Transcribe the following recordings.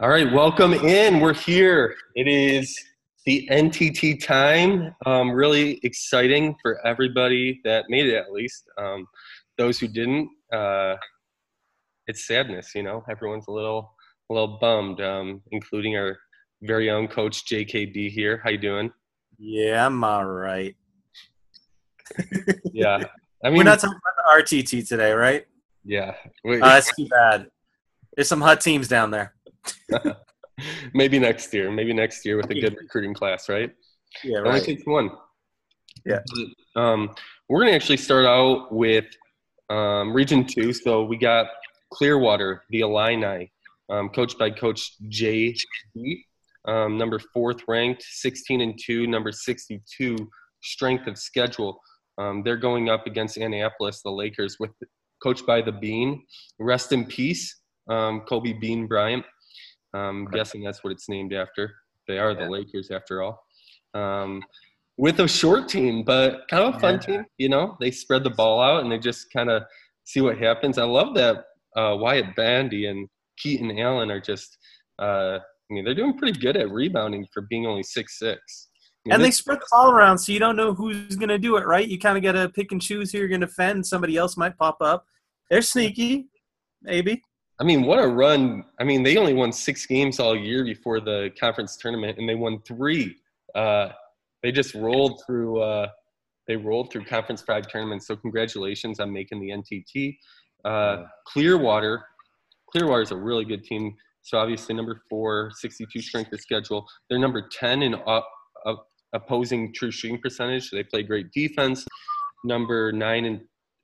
All right, welcome in. We're here. It is the NTT time. Um, really exciting for everybody that made it, at least. Um, those who didn't, uh, it's sadness. You know, everyone's a little, a little bummed, um, including our very own coach JKB here. How you doing? Yeah, I'm all right. yeah, I mean, we're not talking about the RTT today, right? Yeah, uh, that's too bad. There's some hot teams down there. maybe next year. Maybe next year with a good recruiting class, right? Yeah, right. Only takes one. Yeah. Um, we're gonna actually start out with um, Region Two. So we got Clearwater, the Illini, um, coached by Coach Jay, um, number fourth ranked, 16 and two, number 62 strength of schedule. Um, they're going up against Annapolis, the Lakers, with coached by the Bean. Rest in peace, um, Kobe Bean Bryant. I'm guessing that's what it's named after. They are the yeah. Lakers, after all. Um, with a short team, but kind of a fun yeah. team. You know, they spread the ball out and they just kind of see what happens. I love that uh, Wyatt Bandy and Keaton Allen are just. Uh, I mean, they're doing pretty good at rebounding for being only six six. And they spread the ball around, so you don't know who's going to do it, right? You kind of got to pick and choose who you're going to defend. Somebody else might pop up. They're sneaky, maybe. I mean, what a run! I mean, they only won six games all year before the conference tournament, and they won three. Uh, they just rolled through. Uh, they rolled through conference five tournaments. So congratulations on making the NTT. Uh, Clearwater, Clearwater is a really good team. So obviously number four, 62 strength of schedule. They're number 10 in opposing true shooting percentage. So they play great defense. Number nine in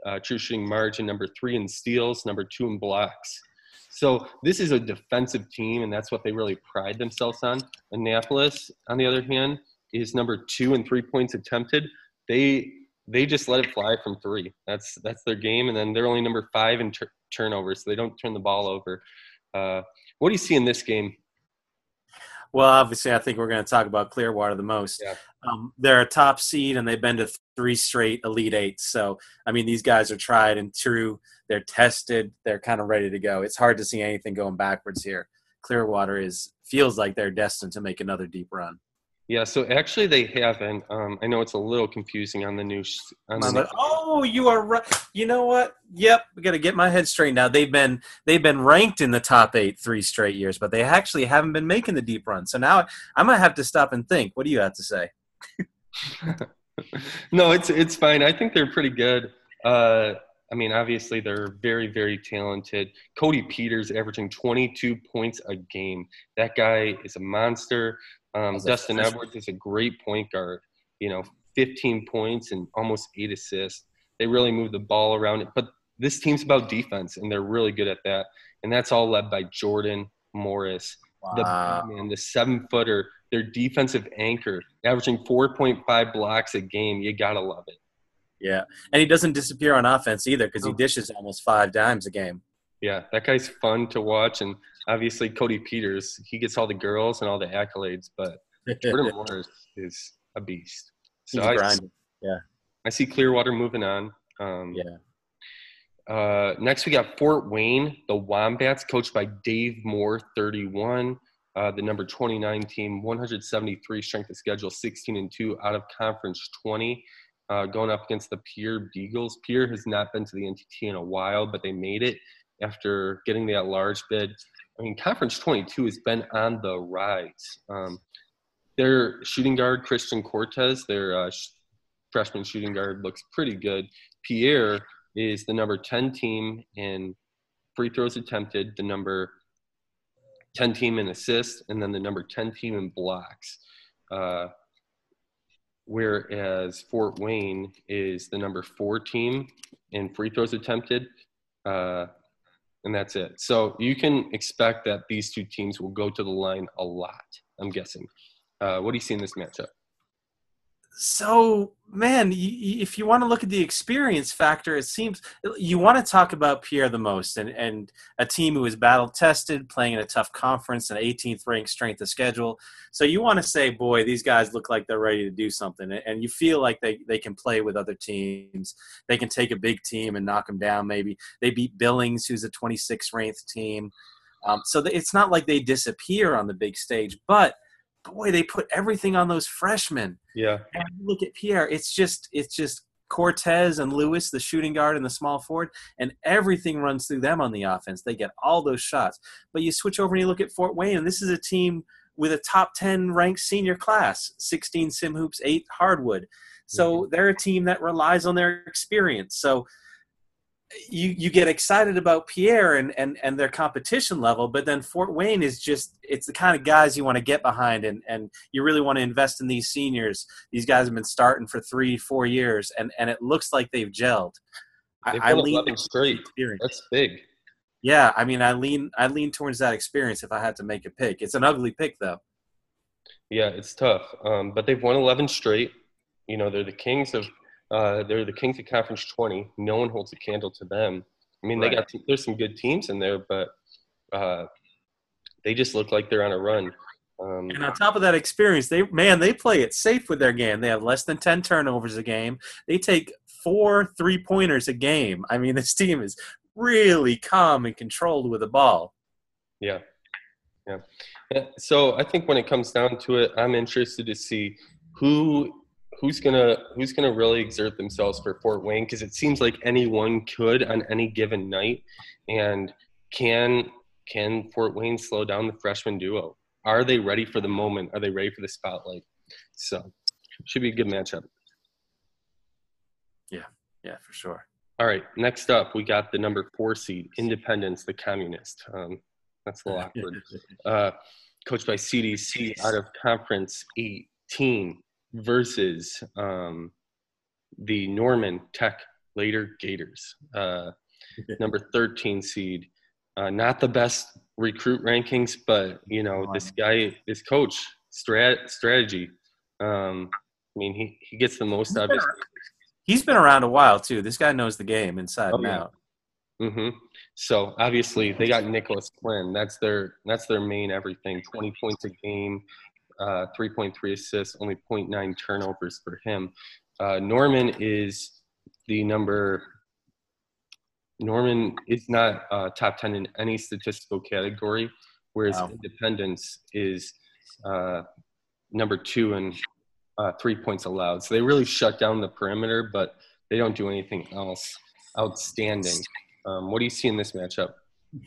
uh, true shooting margin. Number three in steals. Number two in blocks. So this is a defensive team, and that's what they really pride themselves on. Annapolis, on the other hand, is number two in three points attempted. They they just let it fly from three. That's that's their game, and then they're only number five in tur- turnovers, so they don't turn the ball over. Uh, what do you see in this game? Well, obviously, I think we're going to talk about Clearwater the most. Yeah. Um, they're a top seed, and they've been to three straight Elite Eights. So, I mean, these guys are tried and true. They're tested. They're kind of ready to go. It's hard to see anything going backwards here. Clearwater is feels like they're destined to make another deep run. Yeah, so actually they haven't. Um, I know it's a little confusing on the news. On the oh, you are right. You know what? Yep, we got to get my head straight now. They've been they've been ranked in the top eight three straight years, but they actually haven't been making the deep run. So now I might have to stop and think. What do you have to say? no, it's it's fine. I think they're pretty good. Uh, I mean, obviously they're very very talented. Cody Peters averaging 22 points a game. That guy is a monster. Um, Dustin Edwards is a great point guard. You know, 15 points and almost eight assists. They really move the ball around it. But this team's about defense, and they're really good at that. And that's all led by Jordan Morris, wow. the man, the seven footer, their defensive anchor, averaging 4.5 blocks a game. You gotta love it. Yeah, and he doesn't disappear on offense either because he dishes almost five times a game. Yeah, that guy's fun to watch, and obviously Cody Peters, he gets all the girls and all the accolades, but Jordan Morris is a beast. So I, yeah, I see Clearwater moving on. Um, yeah. Uh, next, we got Fort Wayne, the Wombats, coached by Dave Moore, 31. Uh, the number 29 team, 173 strength of schedule, 16 and 2 out of conference 20. Uh, going up against the Pierre Beagles. Pierre has not been to the NTT in a while, but they made it after getting that large bid. I mean, Conference 22 has been on the rise. Um, their shooting guard, Christian Cortez, their uh, sh- freshman shooting guard, looks pretty good. Pierre is the number 10 team in free throws attempted, the number 10 team in assists, and then the number 10 team in blocks. Uh, whereas Fort Wayne is the number four team in free throws attempted, uh, and that's it. So you can expect that these two teams will go to the line a lot. I'm guessing. Uh, what do you see in this matchup? So man if you want to look at the experience factor it seems you want to talk about pierre the most and, and a team who is battle tested playing in a tough conference an 18th ranked strength of schedule. So you want to say boy these guys look like they're ready to do something and you feel like they, they can play with other teams. They can take a big team and knock them down maybe. They beat billings who's a 26th ranked team. Um, so it's not like they disappear on the big stage, but boy, they put everything on those freshmen. Yeah. And look at Pierre. It's just it's just Cortez and Lewis, the shooting guard and the small forward, and everything runs through them on the offense. They get all those shots. But you switch over and you look at Fort Wayne, and this is a team with a top 10 ranked senior class 16 sim hoops 8 hardwood so mm-hmm. they're a team that relies on their experience so you you get excited about Pierre and, and and their competition level, but then Fort Wayne is just it's the kind of guys you want to get behind and and you really want to invest in these seniors. These guys have been starting for three, four years and, and it looks like they've gelled. They've I, I lean straight. Experience. That's big. Yeah, I mean I lean I lean towards that experience if I had to make a pick. It's an ugly pick though. Yeah, it's tough. Um, but they've won eleven straight. You know, they're the kings of uh, they're the Kings of Conference 20. No one holds a candle to them. I mean, right. they got there's some good teams in there, but uh, they just look like they're on a run. Um, and on top of that experience, they man, they play it safe with their game. They have less than ten turnovers a game. They take four three pointers a game. I mean, this team is really calm and controlled with the ball. Yeah, yeah. So I think when it comes down to it, I'm interested to see who who's gonna who's gonna really exert themselves for Fort Wayne because it seems like anyone could on any given night, and can can Fort Wayne slow down the freshman duo? Are they ready for the moment? Are they ready for the spotlight? So, should be a good matchup. Yeah, yeah, for sure. All right, next up we got the number four seed, Independence, the Communist. Um, that's a little awkward. Uh, coached by CDC out of Conference 18 versus um, the Norman Tech Later Gators, uh, number 13 seed. Uh, not the best recruit rankings, but you know this guy, this coach strat- strategy. Um, I mean, he, he gets the most out of his. He's been around a while too. This guy knows the game inside oh, and yeah. out. Mm-hmm. So obviously they got Nicholas Flynn. That's their that's their main everything. Twenty points a game, uh, 3.3 assists, only 0.9 turnovers for him. Uh, Norman is the number. Norman is not uh, top 10 in any statistical category, whereas wow. Independence is uh, number two in uh, three points allowed. So they really shut down the perimeter, but they don't do anything else outstanding. Um, what do you see in this matchup?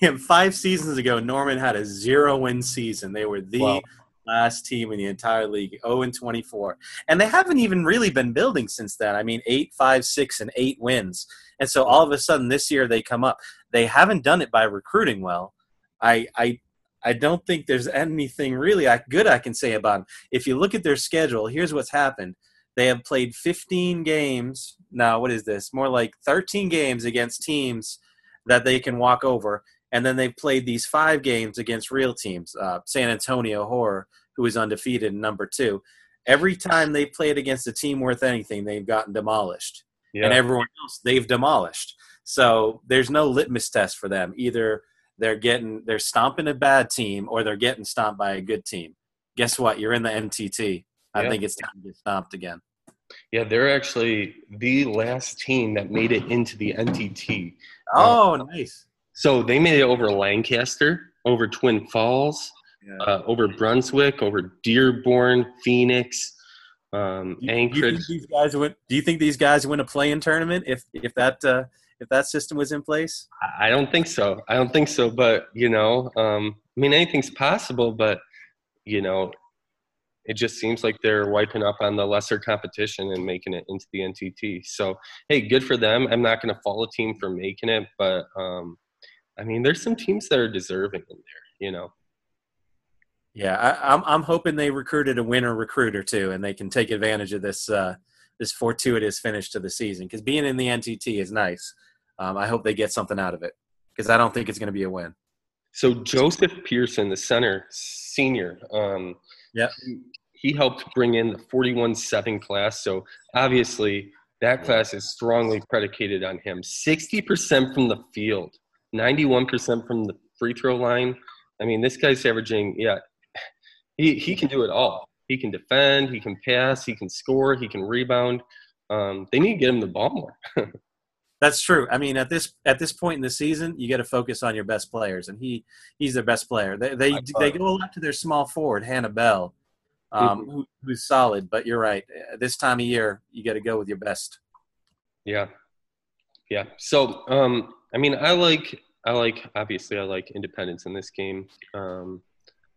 Yeah, five seasons ago, Norman had a zero win season. They were the wow last team in the entire league, 0 and 24. And they haven't even really been building since then. I mean, 8, 5, 6, and 8 wins. And so all of a sudden this year they come up. They haven't done it by recruiting well. I, I, I don't think there's anything really good I can say about them. If you look at their schedule, here's what's happened. They have played 15 games. Now, what is this? More like 13 games against teams that they can walk over and then they've played these five games against real teams. Uh, San Antonio Horror, who is undefeated in number two. Every time they played against a team worth anything, they've gotten demolished, yeah. and everyone else they've demolished. So there's no litmus test for them. Either they're getting they're stomping a bad team, or they're getting stomped by a good team. Guess what? You're in the NTT. I yeah. think it's time to get stomped again. Yeah, they're actually the last team that made it into the NTT. Oh, uh, nice. So they made it over Lancaster, over Twin Falls, yeah. uh, over Brunswick, over Dearborn, Phoenix, um, do, Anchorage. Do you, these guys do you think these guys win a play-in tournament if if that uh, if that system was in place? I don't think so. I don't think so. But you know, um, I mean, anything's possible. But you know, it just seems like they're wiping up on the lesser competition and making it into the NTT. So hey, good for them. I'm not going to fault a team for making it, but um, I mean, there's some teams that are deserving in there, you know. Yeah, I, am I'm, I'm hoping they recruited a winner recruiter too, and they can take advantage of this uh, this fortuitous finish to the season. Because being in the NTT is nice. Um, I hope they get something out of it because I don't think it's going to be a win. So Joseph Pearson, the center senior, um, yeah, he helped bring in the 41-7 class. So obviously that class is strongly predicated on him. 60% from the field. 91% from the free throw line. I mean, this guy's averaging, yeah, he, he can do it all. He can defend, he can pass, he can score, he can rebound. Um, they need to get him the ball more. That's true. I mean, at this at this point in the season, you got to focus on your best players, and he he's their best player. They they, they go a lot to their small forward, Hannah Bell, um, mm-hmm. who, who's solid. But you're right. This time of year, you got to go with your best. Yeah, yeah. So, um, I mean, I like I like obviously I like independence in this game. Um,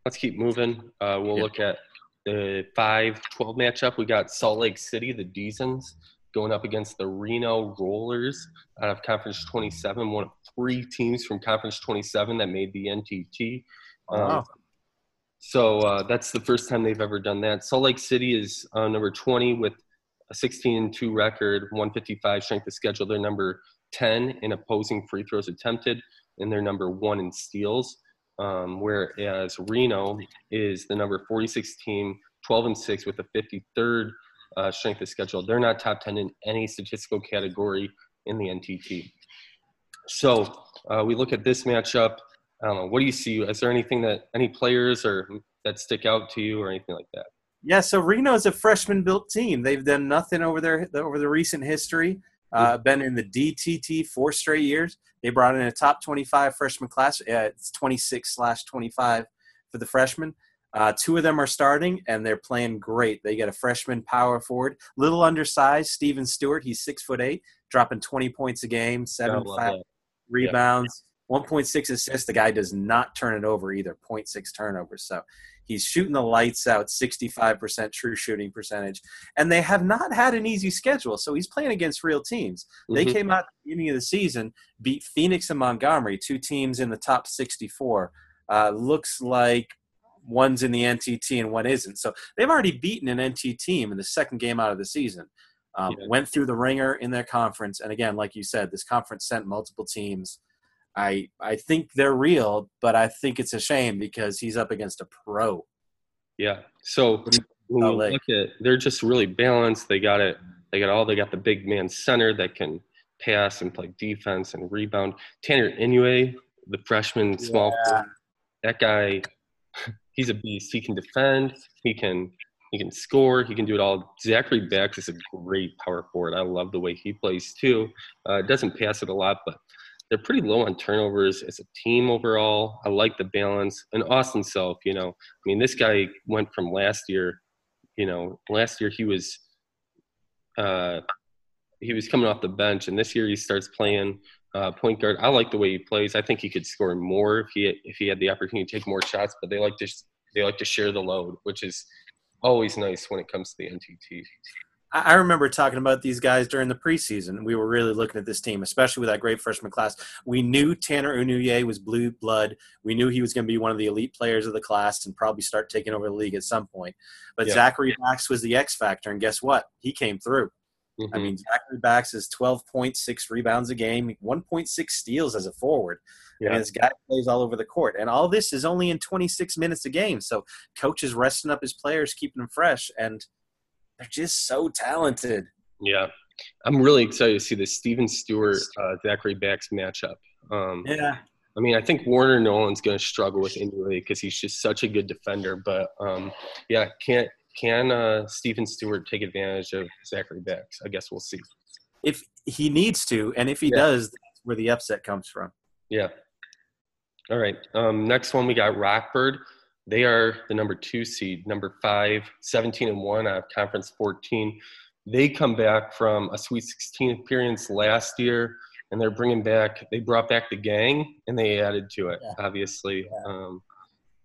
let's keep moving. Uh, we'll yeah. look at the 5-12 matchup. We got Salt Lake City, the Deasons going up against the Reno Rollers out of Conference 27, one of three teams from Conference 27 that made the NTT. Um, wow. So uh, that's the first time they've ever done that. Salt Lake City is uh, number 20 with a 16 2 record, 155 strength of schedule. They're number 10 in opposing free throws attempted, and they're number one in steals. Um, whereas Reno is the number 46 team, 12 and 6 with a 53rd uh, strength of schedule. They're not top 10 in any statistical category in the NTT. So uh, we look at this matchup. I don't know. What do you see? Is there anything that any players or that stick out to you or anything like that? Yeah. So Reno is a freshman-built team. They've done nothing over their over the recent history. Uh, been in the DTT four straight years. They brought in a top 25 freshman class. Uh, it's 26 slash 25 for the freshmen. Uh, two of them are starting, and they're playing great. They get a freshman power forward, little undersized, Steven Stewart. He's six foot eight, dropping 20 points a game, seven five rebounds, yeah. 1.6 assists. The guy does not turn it over either, 0.6 turnovers. So he's shooting the lights out, 65% true shooting percentage. And they have not had an easy schedule. So he's playing against real teams. Mm-hmm. They came out at the beginning of the season, beat Phoenix and Montgomery, two teams in the top 64. Uh, looks like one's in the NTT and one isn't. So they've already beaten an NT team in the second game out of the season. Um, yeah. Went through the ringer in their conference, and again, like you said, this conference sent multiple teams. I I think they're real, but I think it's a shame because he's up against a pro. Yeah. So look at, they're just really balanced. They got it. They got all. They got the big man center that can pass and play defense and rebound. Tanner Inoue, the freshman small, yeah. that guy he's a beast. He can defend. He can he can score. He can do it all. Zachary Backs is a great power forward. I love the way he plays too. Uh, doesn't pass it a lot, but they're pretty low on turnovers as a team overall. I like the balance. And Austin Self, you know, I mean, this guy went from last year. You know, last year he was uh, he was coming off the bench, and this year he starts playing uh, point guard. I like the way he plays. I think he could score more if he if he had the opportunity to take more shots. But they like to they like to share the load, which is always nice when it comes to the NTT. I remember talking about these guys during the preseason. We were really looking at this team, especially with that great freshman class. We knew Tanner Inoue was blue blood. We knew he was going to be one of the elite players of the class and probably start taking over the league at some point. But yeah. Zachary Backs was the X factor, and guess what? He came through. Mm-hmm. I mean, Zachary Backs is 12.6 rebounds a game, 1.6 steals as a forward. Yeah. And this guy plays all over the court. And all this is only in 26 minutes a game. So coach is resting up his players, keeping them fresh. And they're just so talented. Yeah. I'm really excited to see the Steven Stewart uh, Zachary Backs matchup. Um, yeah. I mean, I think Warner Nolan's going to struggle with Inoue because he's just such a good defender. But um, yeah, can't can uh, Steven Stewart take advantage of Zachary Backs? I guess we'll see. If he needs to, and if he yeah. does, that's where the upset comes from. Yeah. All right. Um, next one, we got Rockford. They are the number two seed, number five, 17 and one out of conference 14. They come back from a Sweet 16 appearance last year, and they're bringing back. They brought back the gang, and they added to it. Yeah. Obviously, yeah. Um,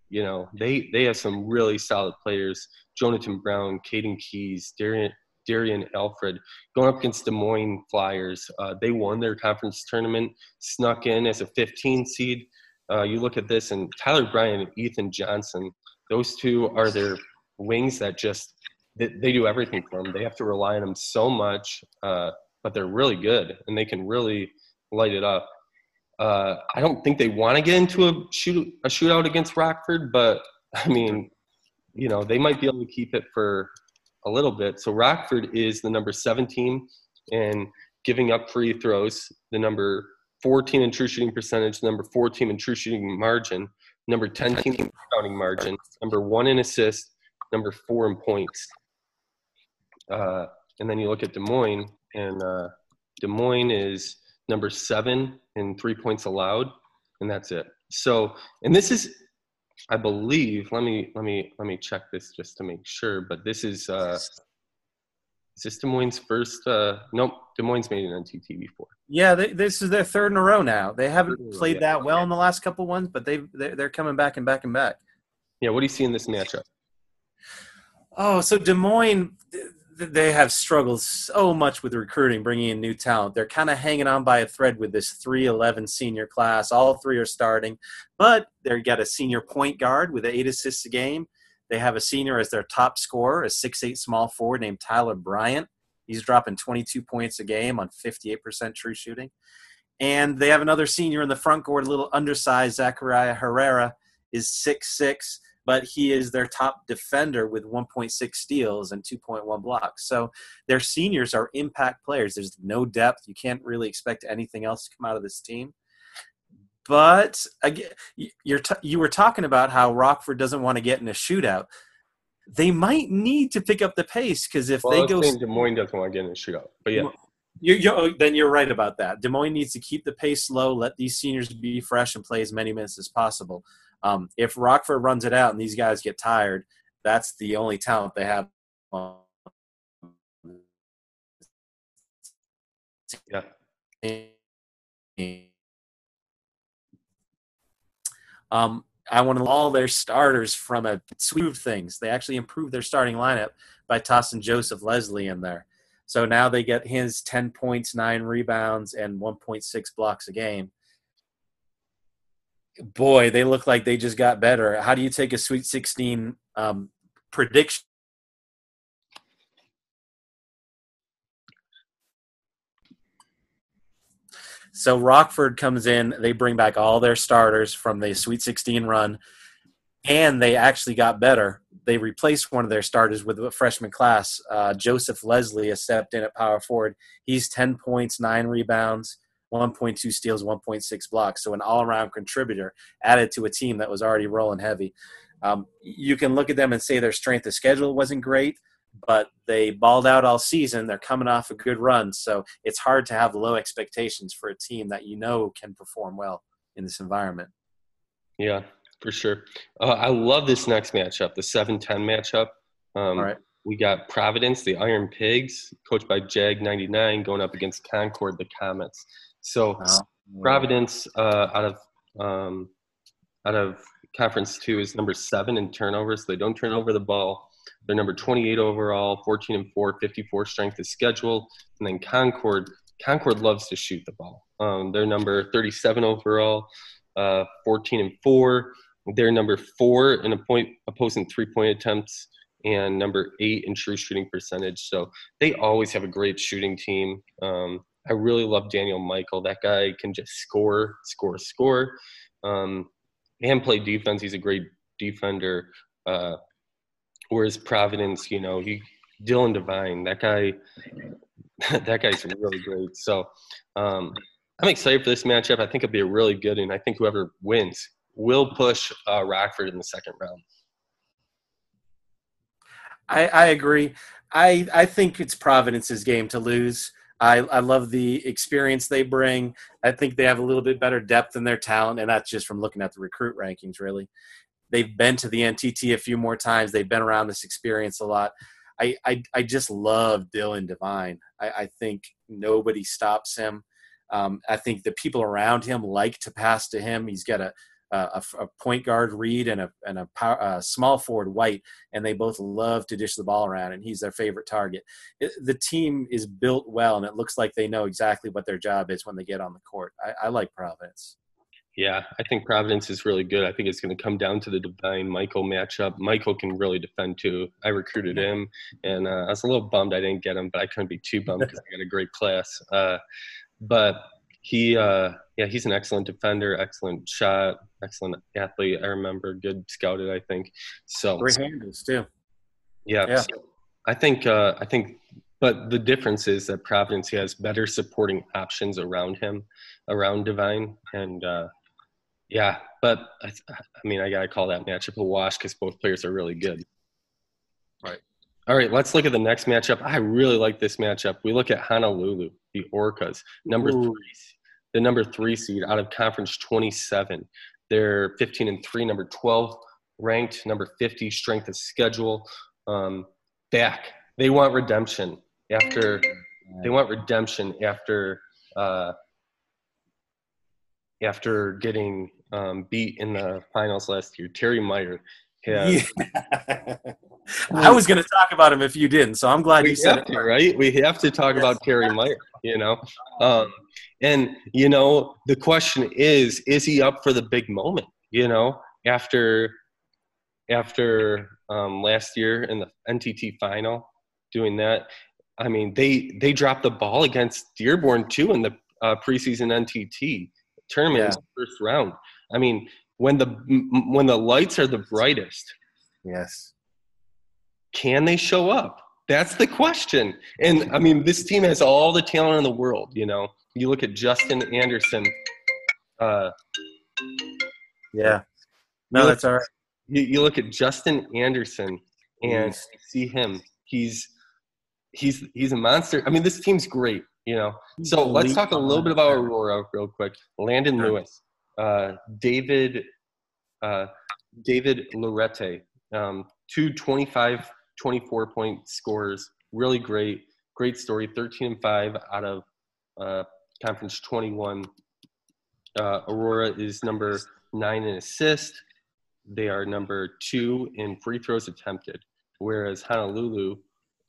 you know they they have some really solid players. Jonathan Brown, Caden Keys, Darian, Darian Alfred, going up against Des Moines Flyers. Uh, they won their conference tournament, snuck in as a 15 seed. Uh, you look at this, and Tyler Bryan and Ethan Johnson, those two are their wings that just they, they do everything for them. They have to rely on them so much, uh, but they're really good, and they can really light it up. Uh, I don't think they want to get into a shoot a shootout against Rockford, but I mean, you know, they might be able to keep it for a little bit. So Rockford is the number seven team in giving up free throws, the number 14 in true shooting percentage, number 14 in true shooting margin, number 10 team in rebounding margin, number one in assists, number four in points. Uh, and then you look at Des Moines, and uh, Des Moines is number seven in three points allowed, and that's it. So, and this is, I believe. Let me let me let me check this just to make sure. But this is uh, is this Des Moines' first? Uh, nope, Des Moines made an NTT before. Yeah, they, this is their third in a row now. They haven't Third in a row, played yeah. that well in the last couple ones, but they've they're, they're coming back and back and back. Yeah, what do you see in this matchup? Oh, so Des Moines, they have struggled so much with recruiting, bringing in new talent. They're kind of hanging on by a thread with this 311 senior class. All three are starting, but they've got a senior point guard with eight assists a game. They have a senior as their top scorer, a 6'8 small forward named Tyler Bryant. He's dropping 22 points a game on 58% true shooting. And they have another senior in the front court, a little undersized, Zachariah Herrera, is 6'6 but he is their top defender with 1.6 steals and 2.1 blocks. So their seniors are impact players. There's no depth. You can't really expect anything else to come out of this team. But again, you're t- you were talking about how Rockford doesn't want to get in a shootout. They might need to pick up the pace because if Well, they go, Des Moines doesn't want to get in a shootout, but yeah, you, you, oh, then you're right about that. Des Moines needs to keep the pace low, let these seniors be fresh, and play as many minutes as possible. Um, if Rockford runs it out and these guys get tired, that's the only talent they have. yeah. Um, I want all their starters from a sweep of things. They actually improved their starting lineup by tossing Joseph Leslie in there. So now they get his 10 points, nine rebounds, and 1.6 blocks a game. Boy, they look like they just got better. How do you take a Sweet 16 um, prediction? So Rockford comes in, they bring back all their starters from the Sweet 16 run, and they actually got better. They replaced one of their starters with a freshman class. Uh, Joseph Leslie has stepped in at power forward. He's 10 points, nine rebounds, 1.2 steals, 1.6 blocks. So an all-around contributor added to a team that was already rolling heavy. Um, you can look at them and say their strength of schedule wasn't great, but they balled out all season. They're coming off a good run, so it's hard to have low expectations for a team that you know can perform well in this environment. Yeah, for sure. Uh, I love this next matchup, the 7 10 matchup. Um, All right. We got Providence, the Iron Pigs, coached by Jag99, going up against Concord, the Comets. So Providence, uh, out of um, out of Conference Two, is number seven in turnovers. So They don't turn over the ball. They're number 28 overall, 14 and 4, 54 strength of schedule. And then Concord, Concord loves to shoot the ball. Um, they're number 37 overall, uh, 14 and 4. They're number four in a point opposing three point attempts and number eight in true shooting percentage. So they always have a great shooting team. Um, I really love Daniel Michael. That guy can just score, score, score, um, and play defense. He's a great defender. Uh, whereas Providence, you know, he Dylan Devine, that guy, that guy's really great. So um, I'm excited for this matchup. I think it'll be a really good, and I think whoever wins will push uh, Rockford in the second round. I, I agree. I I think it's Providence's game to lose. I, I love the experience they bring. I think they have a little bit better depth in their talent, and that's just from looking at the recruit rankings, really. They've been to the NTT a few more times. They've been around this experience a lot. I, I, I just love Dylan Devine. I, I think nobody stops him. Um, I think the people around him like to pass to him. He's got a, a, a point guard Reed and a and a, power, a small forward White, and they both love to dish the ball around, and he's their favorite target. It, the team is built well, and it looks like they know exactly what their job is when they get on the court. I, I like Providence. Yeah, I think Providence is really good. I think it's going to come down to the Devine Michael matchup. Michael can really defend too. I recruited him, and uh, I was a little bummed I didn't get him, but I couldn't be too bummed because I got a great class. Uh, but he, uh, yeah, he's an excellent defender, excellent shot, excellent athlete. I remember good scouted. I think so. Great handles too. Yeah, Yeah. so I think uh, I think, but the difference is that Providence has better supporting options around him, around Devine, and uh, yeah. But I, I mean, I gotta call that matchup a wash because both players are really good. Right. All right, let's look at the next matchup. I really like this matchup. We look at Honolulu, the Orcas, number Ooh. three, the number three seed out of conference 27. They're 15 and three, number 12 ranked, number 50 strength of schedule. Um, back, they want redemption after. They want redemption after uh, after getting um, beat in the finals last year. Terry Meyer yeah. I was going to talk about him if you didn't, so I'm glad we you said it. To, right? We have to talk yes. about Terry Meyer, you know. Um, and you know, the question is, is he up for the big moment? You know, after after um, last year in the NTT final, doing that. I mean, they they dropped the ball against Dearborn too in the uh, preseason NTT tournament yeah. first round. I mean, when the when the lights are the brightest, yes, can they show up? That's the question. And I mean, this team has all the talent in the world. You know, you look at Justin Anderson. Uh, yeah, no, that's all right. You, you look at Justin Anderson and mm. see him. He's he's he's a monster. I mean, this team's great. You know, so let's talk a little bit about Aurora real quick. Landon Lewis, uh, David uh, David Lorette, um, two 25, 24 point scores. Really great, great story. 13 and 5 out of uh, conference 21. Uh, Aurora is number nine in assist. They are number two in free throws attempted, whereas Honolulu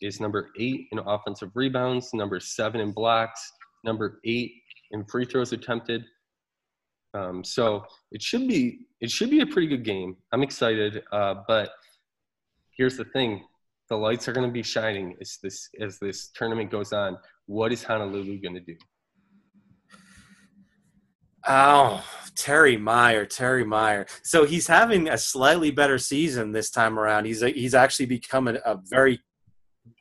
is number eight in offensive rebounds, number seven in blocks, number eight in free throws attempted. Um, so it should be it should be a pretty good game. I'm excited, uh, but here's the thing: the lights are going to be shining as this as this tournament goes on. What is Honolulu going to do? Oh, Terry Meyer, Terry Meyer. So he's having a slightly better season this time around. He's a, he's actually become a, a very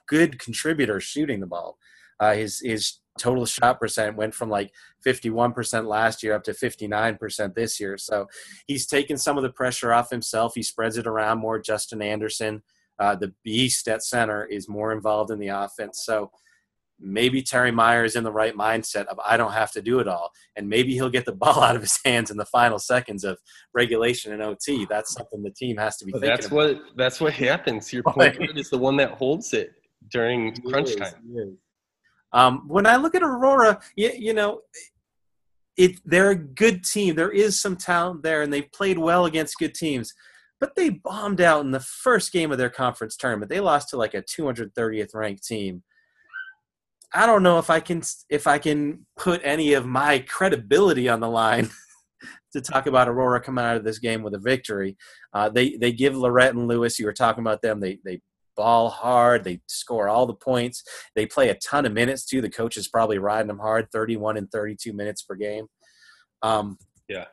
good contributor shooting the ball. Uh, his his total shot percent went from like 51% last year up to 59% this year. So he's taken some of the pressure off himself. He spreads it around more. Justin Anderson, uh, the beast at center, is more involved in the offense. So maybe Terry Meyer is in the right mindset of I don't have to do it all, and maybe he'll get the ball out of his hands in the final seconds of regulation and OT. That's something the team has to be. thinking that's about. what that's what happens. Your point guard is the one that holds it during crunch time. Um, when I look at Aurora, you, you know, it they're a good team. There is some talent there, and they've played well against good teams. But they bombed out in the first game of their conference tournament. They lost to like a 230th ranked team. I don't know if I can if I can put any of my credibility on the line to talk about Aurora coming out of this game with a victory. Uh, they they give Lorette and Lewis. You were talking about them. They they ball hard. They score all the points. They play a ton of minutes too. The coach is probably riding them hard, 31 and 32 minutes per game. Um, yeah.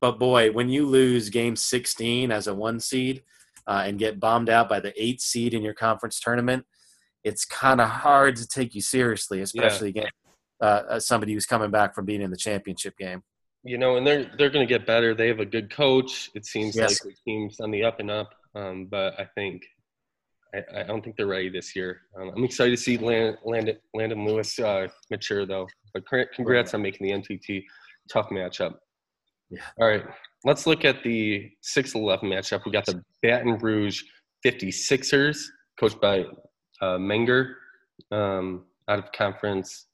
But boy, when you lose game 16 as a one seed uh, and get bombed out by the eight seed in your conference tournament, it's kind of hard to take you seriously, especially yeah. against uh, somebody who's coming back from being in the championship game. You know, and they're they're going to get better. They have a good coach. It seems yes. like the team's on the up and up. Um, but I think I, I, don't think they're ready this year. Um, I'm excited to see Land, Landon, Landon Lewis uh, mature though. But congrats on making the NTT tough matchup. Yeah. All right, let's look at the 6-11 matchup. We got the Baton Rouge 56ers, coached by uh, Menger, um, out of conference.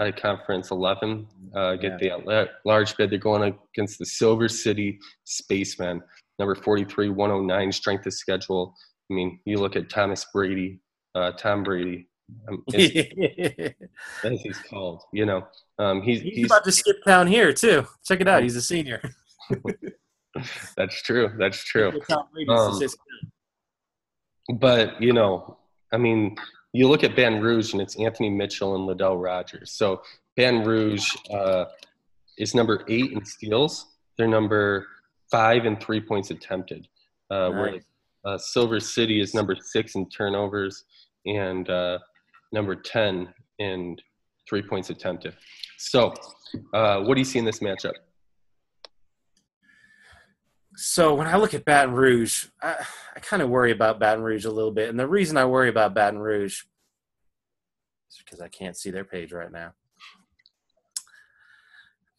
Out of conference 11, uh, get yeah. the large bid. They're going against the Silver City Spacemen, number 43, 109 strength of schedule. I mean, you look at Thomas Brady, uh, Tom Brady, um, as he's called. You know, um, he's, he's, he's about to skip town here too. Check it out. He's a senior. That's true. That's true. Um, but you know, I mean, you look at Baton Rouge and it's Anthony Mitchell and Liddell Rogers. So Baton Rouge uh, is number eight in steals. They're number five in three points attempted. Uh, nice. Whereas uh, Silver City is number six in turnovers and uh, number 10 in three points attempted. So, uh, what do you see in this matchup? So, when I look at Baton Rouge, I, I kind of worry about Baton Rouge a little bit. And the reason I worry about Baton Rouge is because I can't see their page right now.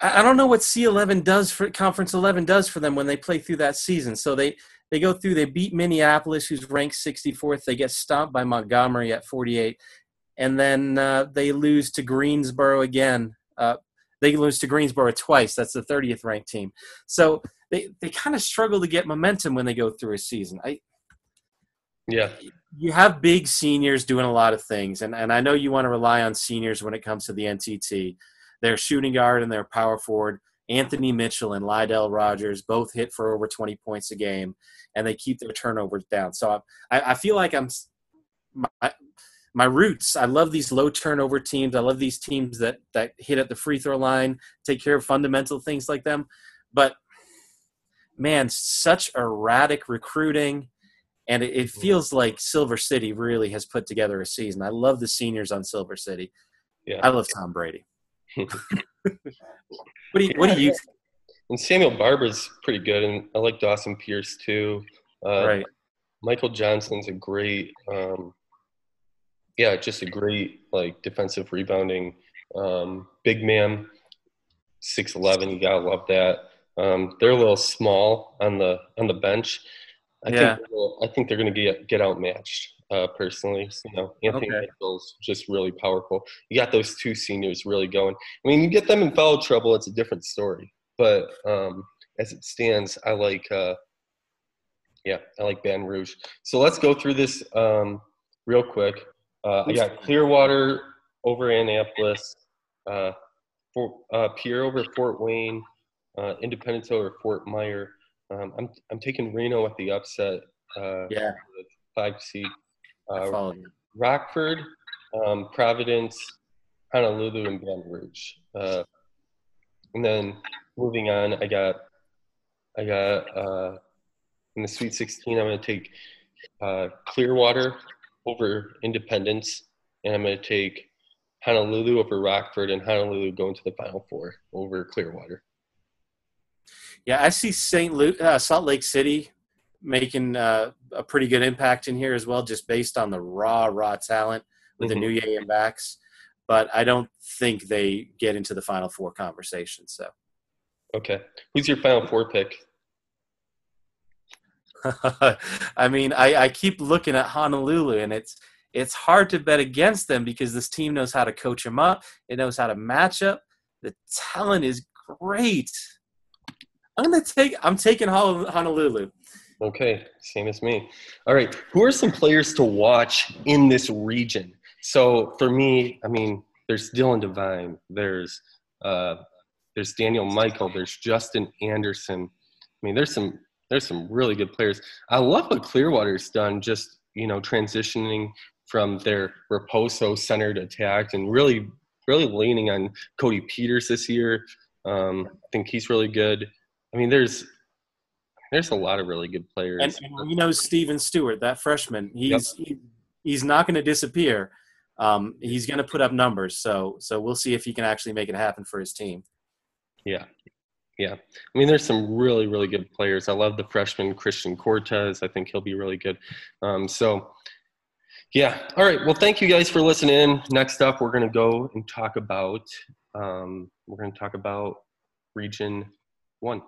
I don't know what C11 does for Conference 11 does for them when they play through that season. So they they go through, they beat Minneapolis, who's ranked 64th. They get stomped by Montgomery at 48, and then uh, they lose to Greensboro again. Uh, they lose to Greensboro twice. That's the 30th ranked team. So they they kind of struggle to get momentum when they go through a season. I yeah. You have big seniors doing a lot of things, and, and I know you want to rely on seniors when it comes to the NTT. Their shooting guard and their power forward, Anthony Mitchell and Lydell Rogers, both hit for over 20 points a game, and they keep their turnovers down. So I, I feel like I'm my, my roots. I love these low turnover teams. I love these teams that that hit at the free throw line, take care of fundamental things like them. But man, such erratic recruiting. And it, it, feels like Silver City really has put together a season. I love the seniors on Silver City. Yeah. I love Tom Brady. what do you What do you? And Samuel Barber's pretty good, and I like Dawson Pierce too. Uh, right. Michael Johnson's a great, um, yeah, just a great like defensive rebounding um, big man. Six eleven, you gotta love that. Um, they're a little small on the on the bench. I yeah. think I think they're going to get get outmatched. Uh, personally, so, you know, Anthony okay. Mitchell's just really powerful. You got those two seniors really going. I mean, you get them in foul trouble, it's a different story. But um, as it stands, I like, uh, yeah, I like Baton Rouge. So let's go through this um, real quick. Uh, I got Clearwater over Annapolis, uh, Fort, uh, Pierre over Fort Wayne, uh, Independence over Fort Myer. Um, I'm I'm taking Reno at the upset. Uh, yeah. Five seed. Uh, Rockford, um, Providence, Honolulu, and Baton Rouge. Uh, and then moving on, I got I got uh, in the Sweet 16. I'm going to take uh, Clearwater over Independence, and I'm going to take Honolulu over Rockford, and Honolulu going to the Final Four over Clearwater. Yeah, I see St. Lu- uh, Salt Lake City making uh, a pretty good impact in here as well, just based on the raw, raw talent with mm-hmm. the new and backs. But I don't think they get into the Final Four conversation. So, okay, who's your Final Four pick? I mean, I, I keep looking at Honolulu, and it's it's hard to bet against them because this team knows how to coach them up. It knows how to match up. The talent is great. I'm gonna take. I'm taking Honolulu. Okay, same as me. All right, who are some players to watch in this region? So for me, I mean, there's Dylan Devine. There's uh, there's Daniel Michael. There's Justin Anderson. I mean, there's some there's some really good players. I love what Clearwater's done. Just you know, transitioning from their Raposo centered attack and really really leaning on Cody Peters this year. Um, I think he's really good. I mean, there's there's a lot of really good players. And, and you know Steven Stewart, that freshman, he's yep. he, he's not going to disappear. Um, he's going to put up numbers. So so we'll see if he can actually make it happen for his team. Yeah. Yeah. I mean, there's some really, really good players. I love the freshman Christian Cortez. I think he'll be really good. Um, so, yeah. All right. Well, thank you guys for listening. Next up, we're going to go and talk about, um, we're going to talk about Region 1.